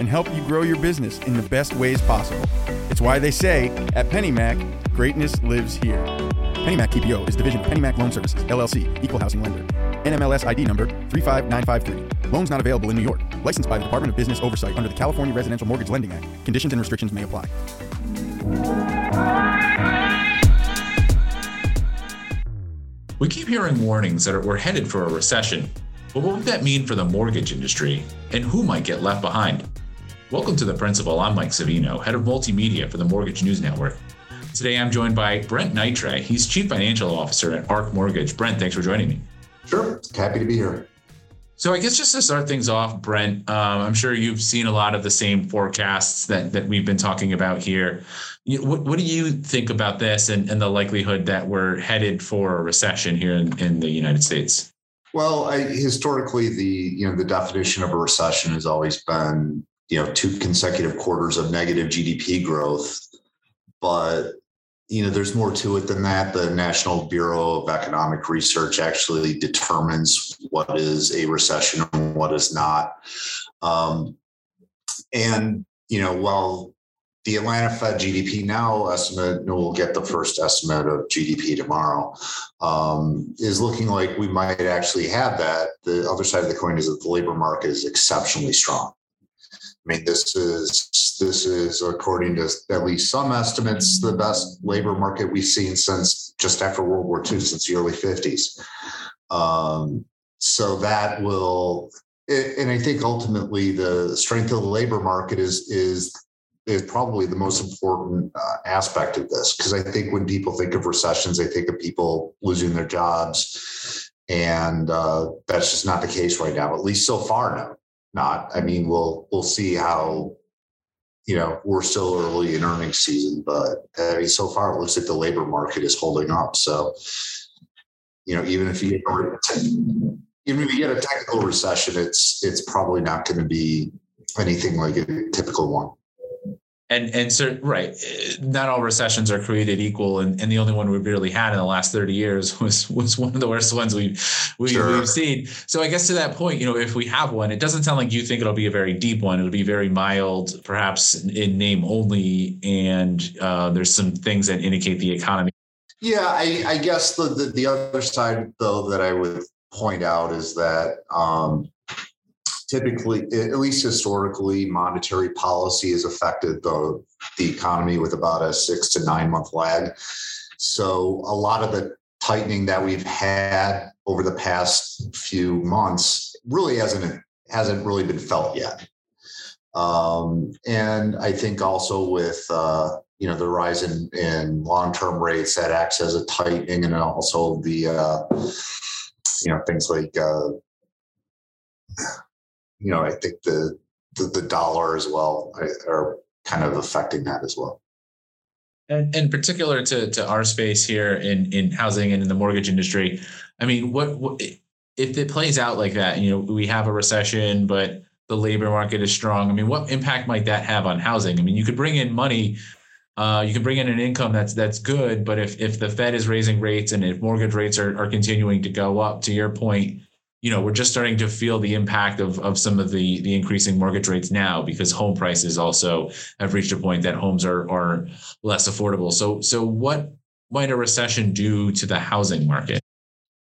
and help you grow your business in the best ways possible. It's why they say at PennyMac, greatness lives here. PennyMac TPO is division of PennyMac Loan Services, LLC, equal housing lender. NMLS ID number 35953. Loans not available in New York. Licensed by the Department of Business Oversight under the California Residential Mortgage Lending Act. Conditions and restrictions may apply. We keep hearing warnings that we're headed for a recession. But what would that mean for the mortgage industry? And who might get left behind? Welcome to The Principal. I'm Mike Savino, head of multimedia for the Mortgage News Network. Today I'm joined by Brent Nyitray. He's Chief Financial Officer at Ark Mortgage. Brent, thanks for joining me. Sure. Happy to be here. So I guess just to start things off, Brent, um, I'm sure you've seen a lot of the same forecasts that that we've been talking about here. You, what, what do you think about this and, and the likelihood that we're headed for a recession here in, in the United States? Well, I, historically, the you know the definition of a recession has always been you know two consecutive quarters of negative GDP growth, but you know there's more to it than that. The national bureau of economic research actually determines what is a recession and what is not. Um, and you know while the atlanta fed gdp now estimate we'll get the first estimate of gdp tomorrow um, is looking like we might actually have that. The other side of the coin is that the labor market is exceptionally strong I mean, this is this is according to at least some estimates the best labor market we've seen since just after World War II, since the early '50s. Um, so that will, and I think ultimately the strength of the labor market is is is probably the most important uh, aspect of this because I think when people think of recessions, they think of people losing their jobs, and uh, that's just not the case right now. At least so far, no not. I mean, we'll we'll see how. You know, we're still early in earnings season, but I mean, so far it looks like the labor market is holding up. So, you know, even if you even if you get a technical recession, it's it's probably not going to be anything like a typical one and and so right not all recessions are created equal and, and the only one we've really had in the last 30 years was was one of the worst ones we've we, sure. we've seen. So i guess to that point you know if we have one it doesn't sound like you think it'll be a very deep one. It'll be very mild perhaps in name only and uh, there's some things that indicate the economy. Yeah i, I guess the, the, the other side though that i would point out is that um, typically, at least historically, monetary policy has affected the, the economy with about a six to nine month lag. So a lot of the tightening that we've had over the past few months really hasn't hasn't really been felt yet. Um, and I think also with uh, you know the rise in, in long term rates that acts as a tightening, and also the uh, you know things like uh, you know, I think the the, the dollar as well are kind of affecting that as well. And in particular to, to our space here in, in housing and in the mortgage industry, I mean, what, what if it plays out like that? You know, we have a recession, but the labor market is strong. I mean, what impact might that have on housing? I mean, you could bring in money, uh, you can bring in an income that's that's good, but if if the Fed is raising rates and if mortgage rates are, are continuing to go up, to your point, you know, we're just starting to feel the impact of, of some of the, the increasing mortgage rates now because home prices also have reached a point that homes are, are less affordable. So, so what might a recession do to the housing market?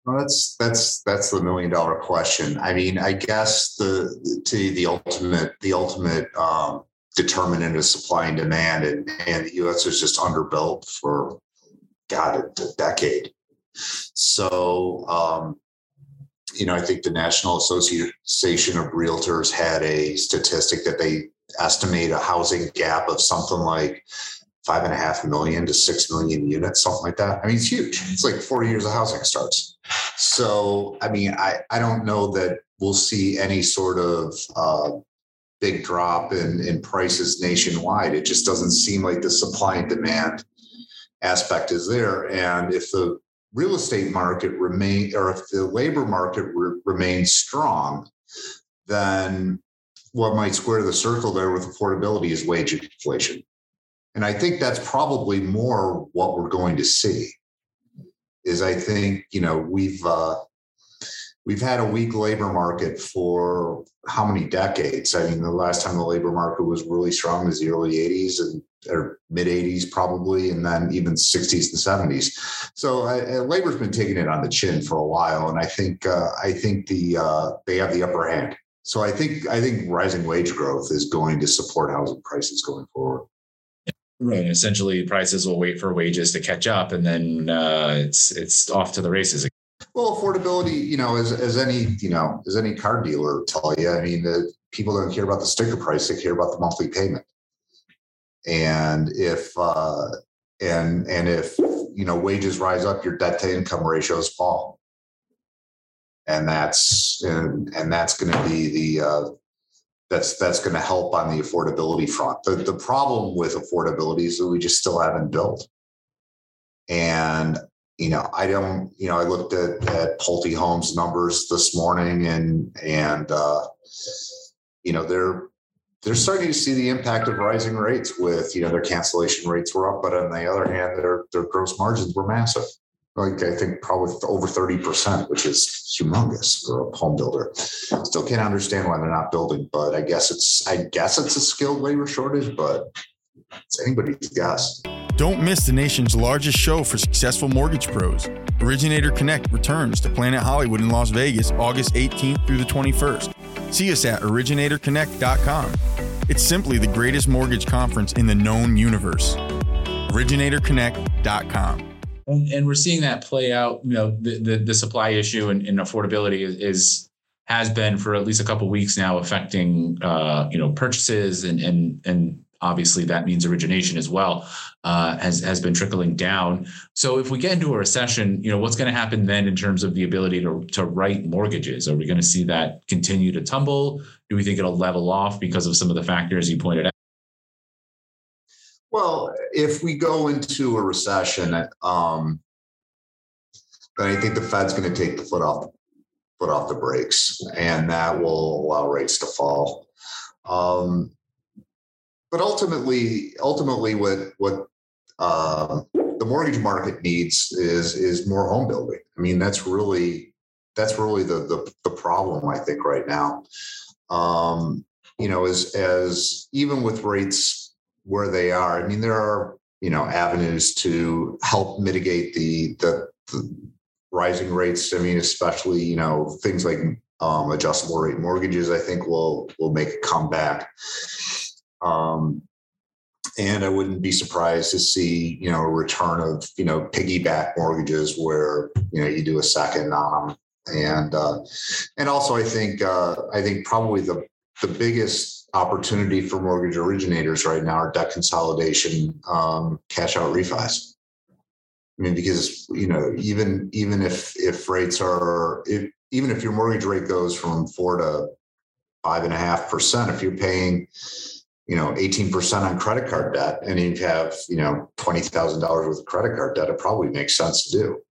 Well, that's that's that's the million dollar question. I mean, I guess the to the ultimate the ultimate um, determinant of supply and demand, and, and the U.S. is just underbuilt for God a, a decade. So um, you know, I think the National Association of Realtors had a statistic that they estimate a housing gap of something like five and a half million to six million units, something like that. I mean, it's huge. It's like four years of housing starts. So, I mean, I, I don't know that we'll see any sort of uh, big drop in, in prices nationwide. It just doesn't seem like the supply and demand aspect is there. And if the real estate market remain or if the labor market re- remains strong, then what might square the circle there with affordability is wage inflation. And I think that's probably more what we're going to see. Is I think you know we've uh, we've had a weak labor market for how many decades? I mean, the last time the labor market was really strong was the early 80s and or mid 80s probably, and then even 60s and 70s. So uh, labor's been taking it on the chin for a while, and I think uh, I think the uh, they have the upper hand. So I think I think rising wage growth is going to support housing prices going forward. Right. Essentially, prices will wait for wages to catch up, and then uh, it's it's off to the races. Well, affordability, you know, as, as any, you know, as any car dealer tell you, I mean, the people don't care about the sticker price; they care about the monthly payment. And if uh, and and if you know wages rise up, your debt to income ratios fall, and that's and and that's going to be the uh, that's that's going to help on the affordability front. The the problem with affordability is that we just still haven't built. And you know, I don't, you know, I looked at, at Pulte Homes numbers this morning and, and, uh, you know, they're, they're starting to see the impact of rising rates with, you know, their cancellation rates were up, but on the other hand, their, their gross margins were massive. Like I think probably over 30%, which is humongous for a home builder. Still can't understand why they're not building, but I guess it's, I guess it's a skilled labor shortage, but it's anybody's guess. Don't miss the nation's largest show for successful mortgage pros. Originator Connect returns to Planet Hollywood in Las Vegas August 18th through the 21st. See us at originatorconnect.com. It's simply the greatest mortgage conference in the known universe. originatorconnect.com. And we're seeing that play out. You know, the the, the supply issue and, and affordability is, is, has been for at least a couple weeks now affecting uh, you know purchases and and and obviously that means origination as well uh, has has been trickling down. So if we get into a recession, you know what's going to happen then in terms of the ability to to write mortgages? Are we going to see that continue to tumble? Do we think it'll level off because of some of the factors you pointed out? Well, if we go into a recession, um, then I think the Fed's going to take the foot off foot off the brakes, and that will allow rates to fall. Um, but ultimately, ultimately, what what uh, the mortgage market needs is is more home building. I mean, that's really that's really the the, the problem I think right now. Um, you know, as as even with rates where they are, I mean, there are you know avenues to help mitigate the the, the rising rates. I mean, especially you know things like um, adjustable rate mortgages. I think will will make a comeback. Um, and I wouldn't be surprised to see, you know, a return of, you know, piggyback mortgages where, you know, you do a second on. And, uh, and also I think, uh, I think probably the, the biggest opportunity for mortgage originators right now are debt consolidation, um, cash out refis. I mean, because, you know, even, even if, if rates are, if, even if your mortgage rate goes from four to five and a half percent, if you're paying, you know, 18% on credit card debt and you have, you know, $20,000 worth of credit card debt, it probably makes sense to do.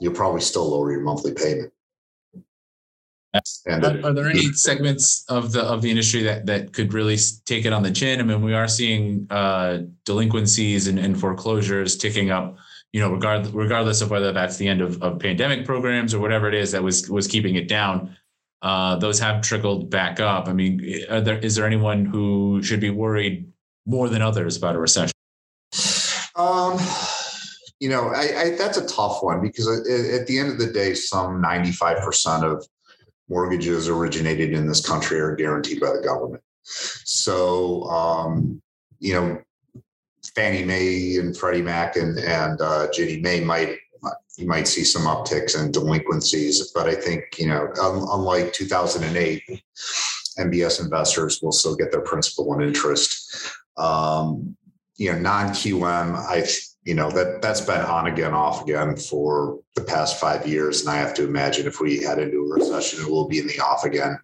You'll probably still lower your monthly payment. And are, are there any segments of the of the industry that that could really take it on the chin? I mean, we are seeing uh, delinquencies and, and foreclosures ticking up you know, regardless regardless of whether that's the end of, of pandemic programs or whatever it is that was was keeping it down uh, those have trickled back up. I mean, there, is there anyone who should be worried more than others about a recession? Um, you know, I, I, that's a tough one because at, the end of the day, some 95% of mortgages originated in this country are guaranteed by the government. So, um, you know, Fannie Mae and Freddie Mac and, and uh, Mae might you might see some upticks in delinquencies. But I think, you know, unlike 2008, MBS investors will still get their principal and interest. Um, you know, non-QM, I, you know, that that's been on again, off again for the past five years. And I have to imagine if we head into a recession, it will be in the off again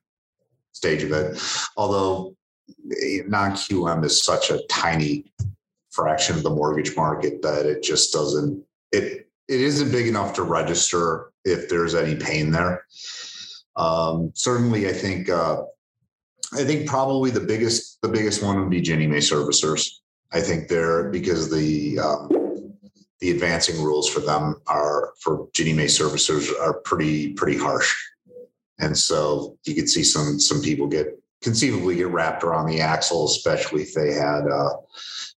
stage of it. Although non-QM is such a tiny fraction of the mortgage market that it just doesn't it it isn't big enough to register if there's any pain there. Um, certainly, I think uh, I think probably the biggest the biggest one would be Ginnie Mae servicers. I think they're because the um, the advancing rules for them are for Ginnie Mae servicers are pretty pretty harsh, and so you could see some some people get conceivably get wrapped around the axle, especially if they had uh,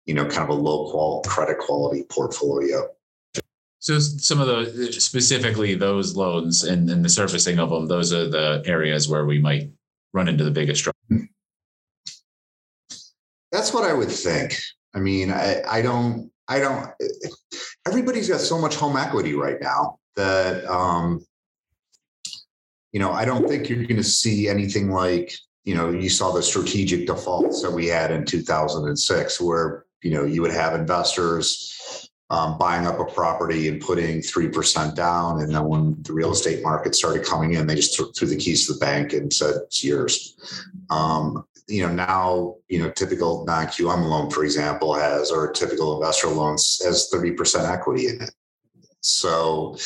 you know kind of a low qual credit quality portfolio. So some of the specifically those loans and, and the servicing of them, those are the areas where we might run into the biggest trouble. That's what I would think. I mean, I, I don't, I don't. Everybody's got so much home equity right now that, um, you know, I don't think you're going to see anything like, you know, you saw the strategic defaults that we had in 2006, where you know you would have investors um, buying up a property and putting 3% down. And then when the real estate market started coming in, they just threw the keys to the bank and said, it's yours. Um, you know, now, you know, typical non-QM loan, for example, has, or typical investor loans has 30% equity in it. So,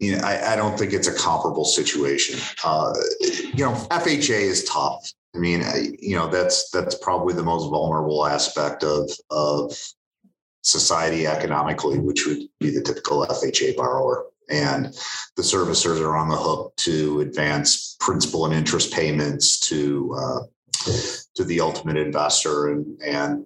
you know, I, I don't think it's a comparable situation. Uh, you know, FHA is tough. I mean, you know, that's that's probably the most vulnerable aspect of of society economically, which would be the typical FHA borrower. And the servicers are on the hook to advance principal and interest payments to uh, to the ultimate investor. And and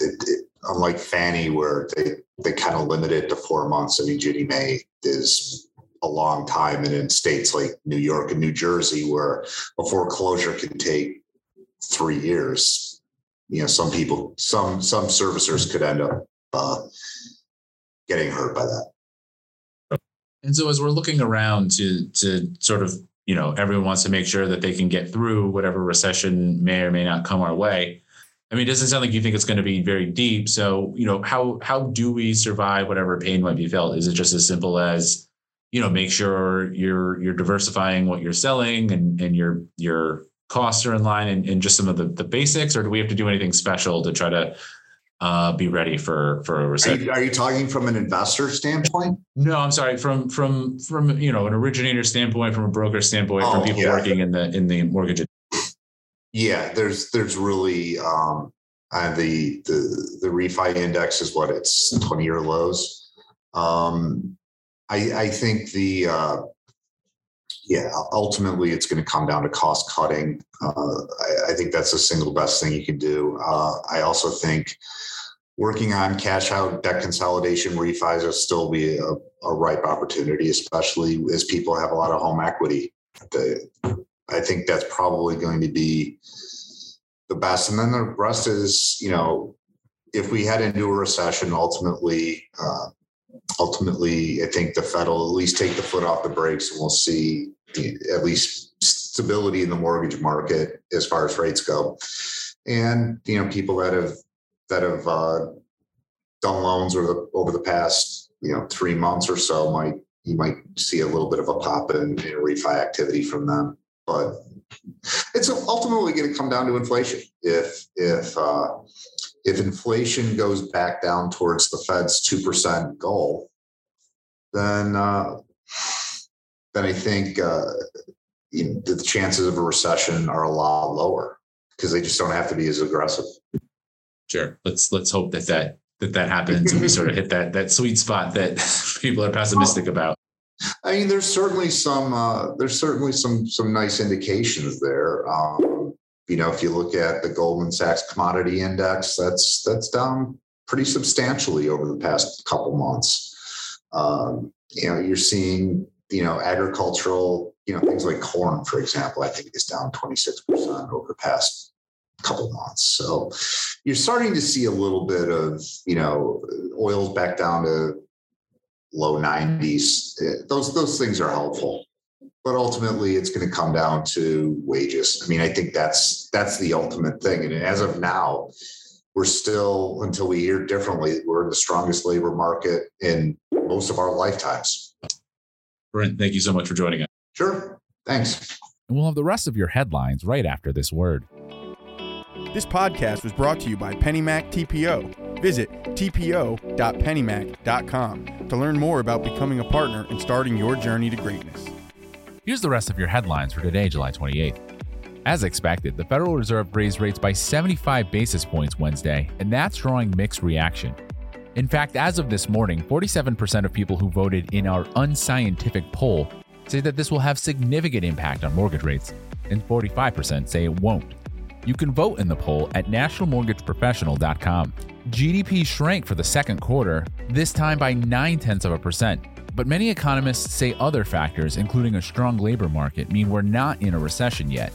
it, it, unlike Fannie, where they they kind of limit it to four months, I mean Ginnie Mae is a long time, and in states like New York and New Jersey, where a foreclosure can take three years, you know, some people, some some servicers could end up uh, getting hurt by that. And so as we're looking around to to sort of, you know, everyone wants to make sure that they can get through whatever recession may or may not come our way. I mean, it doesn't sound like you think it's going to be very deep. So, you know, how how do we survive whatever pain might be felt? Is it just as simple as, you know, make sure you're you're diversifying what you're selling and and your your costs are in line and, and just some of the, the basics, or do we have to do anything special to try to uh, be ready for for a recession. Are you, are you, talking from an investor standpoint? No, I'm sorry. From from from you know an originator standpoint, from a broker standpoint, oh, from people yeah. working in the in the mortgage. Yeah, there's there's really um, uh, the the the refi index is what it's 20 year lows. Um, I I think the uh, yeah, ultimately it's going to come down to cost cutting. Uh, I, I, think that's the single best thing you can do. Uh, I also think working on cash out debt consolidation refis will still be a, a ripe opportunity, especially as people have a lot of home equity. The, I think that's probably going to be the best. And then the rest is, you know, if we head into a recession, ultimately, uh, ultimately, I think the Fed will at least take the foot off the brakes, and we'll see at least stability in the mortgage market as far as rates go. And you know, people that have that have uh, done loans over the over the past you know three months or so might you might see a little bit of a pop in, in refi activity from them, but it's ultimately going to come down to inflation. If if uh, if inflation goes back down towards the Fed's two percent goal, then uh, then I think uh, you know, the chances of a recession are a lot lower because they just don't have to be as aggressive. Sure. Let's let's hope that that that, that happens and we sort of hit that that sweet spot that people are pessimistic about. I mean, there's certainly some uh, there's certainly some some nice indications there. Um, you know, if you look at the Goldman Sachs Commodity Index, that's that's down pretty substantially over the past couple months. Um, you know, you're seeing you know, agricultural, you know, things like corn, for example, I think is down 26% over the past couple months. So you're starting to see a little bit of, you know, oil's back down to low 90s. Eh, those those things are helpful. But ultimately it's going to come down to wages. I mean, I think that's that's the ultimate thing. And as of now, we're still until we hear differently, we're in the strongest labor market in most of our lifetimes. Brent, thank you so much for joining us. Sure. Thanks. And we'll have the rest of your headlines right after this word. This podcast was brought to you by PennyMac TPO. Visit tpo.pennymac.com to learn more about becoming a partner and starting your journey to greatness. Here's the rest of your headlines for today, July 28th. As expected, the Federal Reserve raised rates by 75 basis points Wednesday, and that's drawing mixed reaction. In fact, as of this morning, 47% of people who voted in our unscientific poll say that this will have significant impact on mortgage rates, and 45% say it won't. You can vote in the poll at nationalmortgageprofessional.com. GDP shrank for the second quarter, this time by 9 tenths of a percent. But many economists say other factors, including a strong labor market, mean we're not in a recession yet.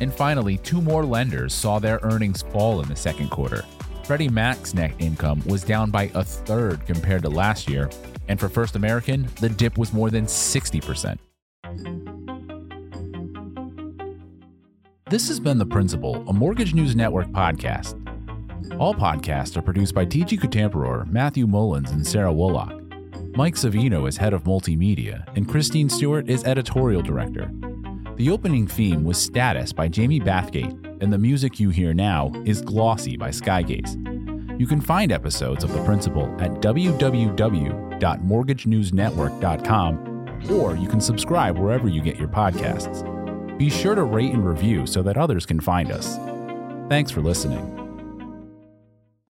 And finally, two more lenders saw their earnings fall in the second quarter. Freddie Mac's net income was down by a third compared to last year, and for First American, the dip was more than 60%. This has been The Principal, a Mortgage News Network podcast. All podcasts are produced by TG Kutamperor, Matthew Mullins, and Sarah Wollock. Mike Savino is head of multimedia, and Christine Stewart is editorial director. The opening theme was Status by Jamie Bathgate, and the music you hear now is Glossy by Skygaze. You can find episodes of The Principal at www.mortgagenewsnetwork.com, or you can subscribe wherever you get your podcasts. Be sure to rate and review so that others can find us. Thanks for listening.